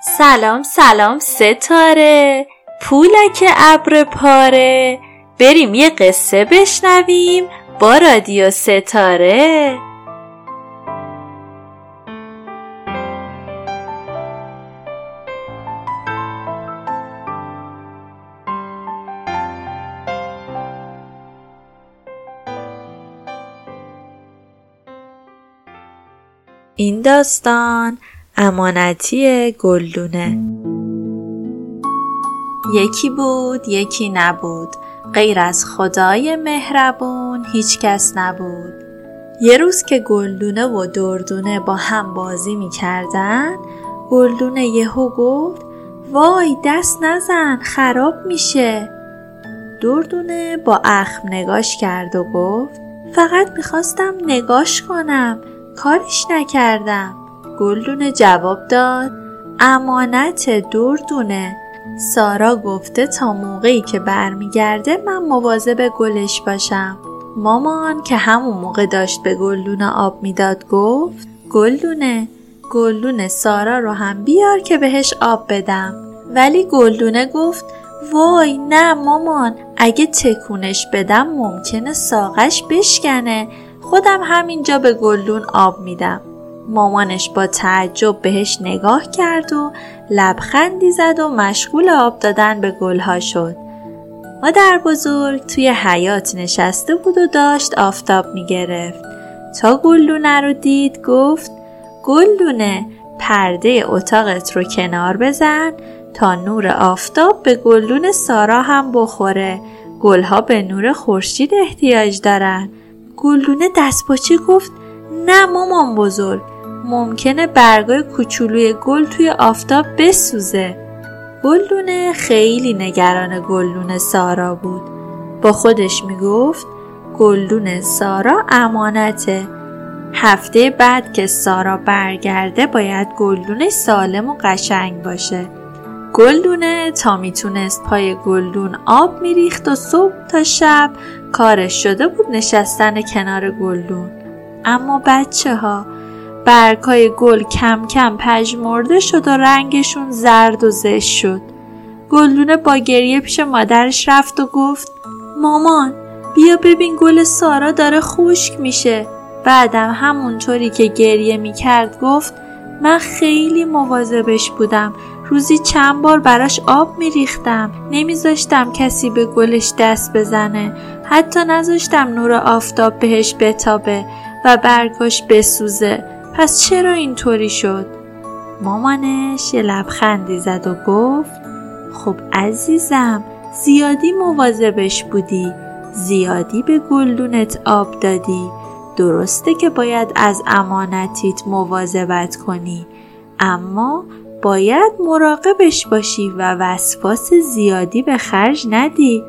سلام سلام ستاره. پولک ابر پاره. بریم یه قصه بشنویم با رادیو ستاره. این داستان امانتی گلدونه. یکی بود یکی نبود. غیر از خدای مهربون هیچ کس نبود. یه روز که گلدونه و دردونه با هم بازی می کردن گلدونه یهو گفت وای دست نزن خراب میشه. دردونه با اخم نگاش کرد و گفت فقط می‌خواستم نگاش کنم کارش نکردم. گلدونه جواب داد. امانت دردونه. سارا گفته تا موقعی که برمیگرده من مواظب گلش باشم. مامان که همون موقع داشت به گلدونه آب می‌داد گفت گلدونه گلدونه سارا رو هم بیار که بهش آب بدم. ولی گلدونه گفت وای نه مامان اگه تکونش بدم ممکنه ساقش بشکنه. خودم همینجا به گلدون آب میدم. مامانش با تعجب بهش نگاه کرد و لبخندی زد و مشغول آب دادن به گلها شد. مادر بزرگ توی حیات نشسته بود و داشت آفتاب می‌گرفت. تا گلدونه رو دید گفت گلدونه پرده اتاقت رو کنار بزن تا نور آفتاب به گلدون سارا هم بخوره. گلها به نور خورشید احتیاج دارن. گلدونه دستپاچه گفت نه مامان بزرگ ممکنه برگای کوچولوی گل توی آفتاب بسوزه. گلدونه خیلی نگران گلدون سارا بود. با خودش می‌گفت گلدون سارا امانته. هفته بعد که سارا برگرده باید گلدون سالم و قشنگ باشه. گلدونه تا می‌تونست پای گلدون آب میریخت و صبح تا شب کارش شده بود نشستن کنار گلدون. اما بچه ها برگهای گل کم کم پژمرده شد و رنگشون زرد و زشت شد. گلدونه با گریه پیش مادرش رفت و گفت مامان بیا ببین گل سارا داره خشک میشه. بعدم همونطوری که گریه می‌کرد گفت من خیلی مواظبش بودم. روزی چند بار براش آب میریختم. نمیذاشتم کسی به گلش دست بزنه. حتی نذاشتم نور آفتاب بهش بتابه و برگاش بسوزه. پس چرا اینطوری شد؟ مامانش یه لبخندی زد و گفت خب عزیزم زیادی مواظبش بودی زیادی به گلدونت آب دادی درسته که باید از امانتیت مواظبت کنی اما باید مراقبش باشی و وسواس زیادی به خرج ندی.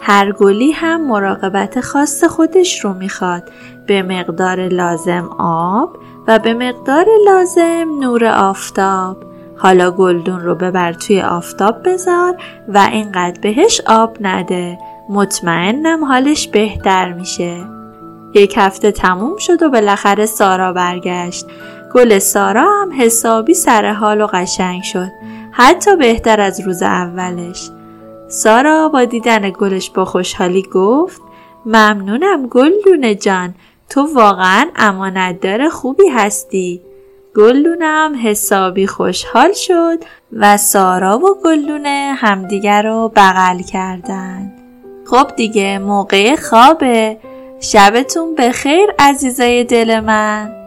هر گلی هم مراقبت خاص خودش رو می‌خواد به مقدار لازم آب و به مقدار لازم نور آفتاب. حالا گلدون رو ببر توی آفتاب بذار و اینقدر بهش آب نده. مطمئنم حالش بهتر میشه. یک هفته تموم شد و بالاخره سارا برگشت. گل سارا هم حسابی سر حال و قشنگ شد. حتی بهتر از روز اولش. سارا با دیدن گلش با خوشحالی گفت ممنونم گلدونه جان. تو واقعا امانتدار خوبی هستی. گلدونه هم حسابی خوشحال شد و سارا و گلدونه همدیگر رو بغل کردند. خب دیگه موقع خوابه. شبتون بخیر عزیزای دل من.